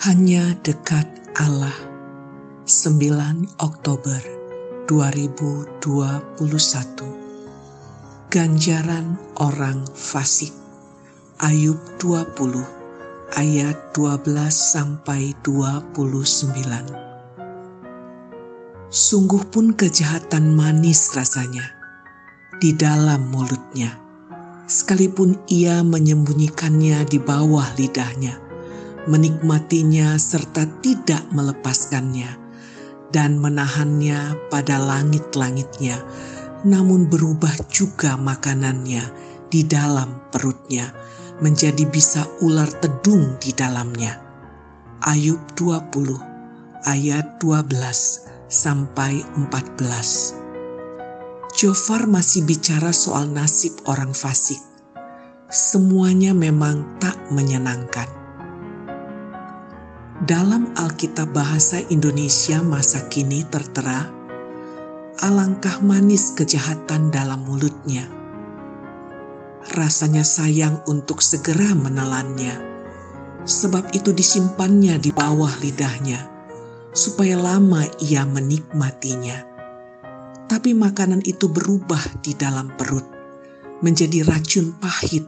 Hanya dekat Allah. 9 Oktober 2021 Ganjaran orang fasik. Ayub 20 ayat 12 sampai 29 Sungguh pun kejahatan manis rasanya di dalam mulutnya sekalipun ia menyembunyikannya di bawah lidahnya menikmatinya serta tidak melepaskannya, dan menahannya pada langit-langitnya, namun berubah juga makanannya di dalam perutnya, menjadi bisa ular tedung di dalamnya. Ayub 20 ayat 12 sampai 14. Jofar masih bicara soal nasib orang fasik. Semuanya memang tak menyenangkan dalam Alkitab Bahasa Indonesia masa kini tertera, alangkah manis kejahatan dalam mulutnya. Rasanya sayang untuk segera menelannya, sebab itu disimpannya di bawah lidahnya, supaya lama ia menikmatinya. Tapi makanan itu berubah di dalam perut, menjadi racun pahit,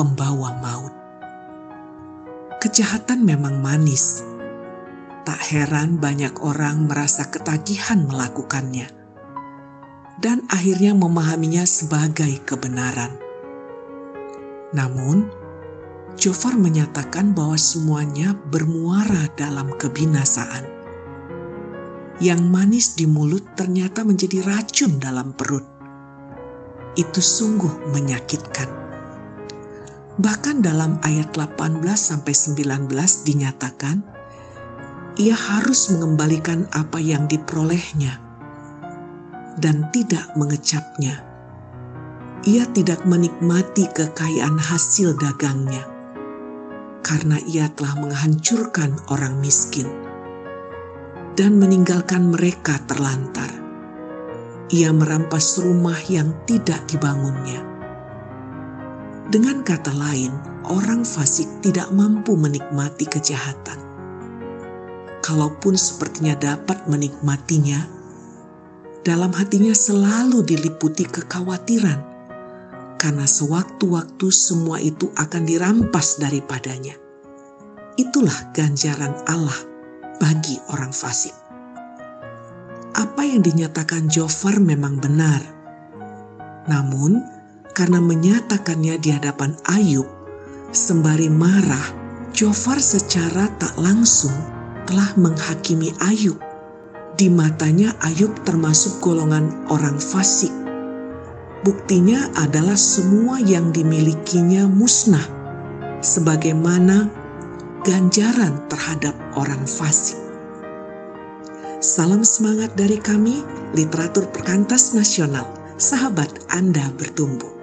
pembawa maut. Kejahatan memang manis. Tak heran banyak orang merasa ketagihan melakukannya. Dan akhirnya memahaminya sebagai kebenaran. Namun, Jofar menyatakan bahwa semuanya bermuara dalam kebinasaan. Yang manis di mulut ternyata menjadi racun dalam perut. Itu sungguh menyakitkan. Bahkan dalam ayat 18 sampai 19 dinyatakan ia harus mengembalikan apa yang diperolehnya dan tidak mengecapnya. Ia tidak menikmati kekayaan hasil dagangnya karena ia telah menghancurkan orang miskin dan meninggalkan mereka terlantar. Ia merampas rumah yang tidak dibangunnya dengan kata lain, orang fasik tidak mampu menikmati kejahatan. Kalaupun sepertinya dapat menikmatinya, dalam hatinya selalu diliputi kekhawatiran, karena sewaktu-waktu semua itu akan dirampas daripadanya. Itulah ganjaran Allah bagi orang fasik. Apa yang dinyatakan Jofar memang benar, namun karena menyatakannya di hadapan Ayub, sembari marah, Jofar secara tak langsung telah menghakimi Ayub. Di matanya Ayub termasuk golongan orang fasik. Buktinya adalah semua yang dimilikinya musnah, sebagaimana ganjaran terhadap orang fasik. Salam semangat dari kami, literatur perkantas nasional, sahabat Anda bertumbuh.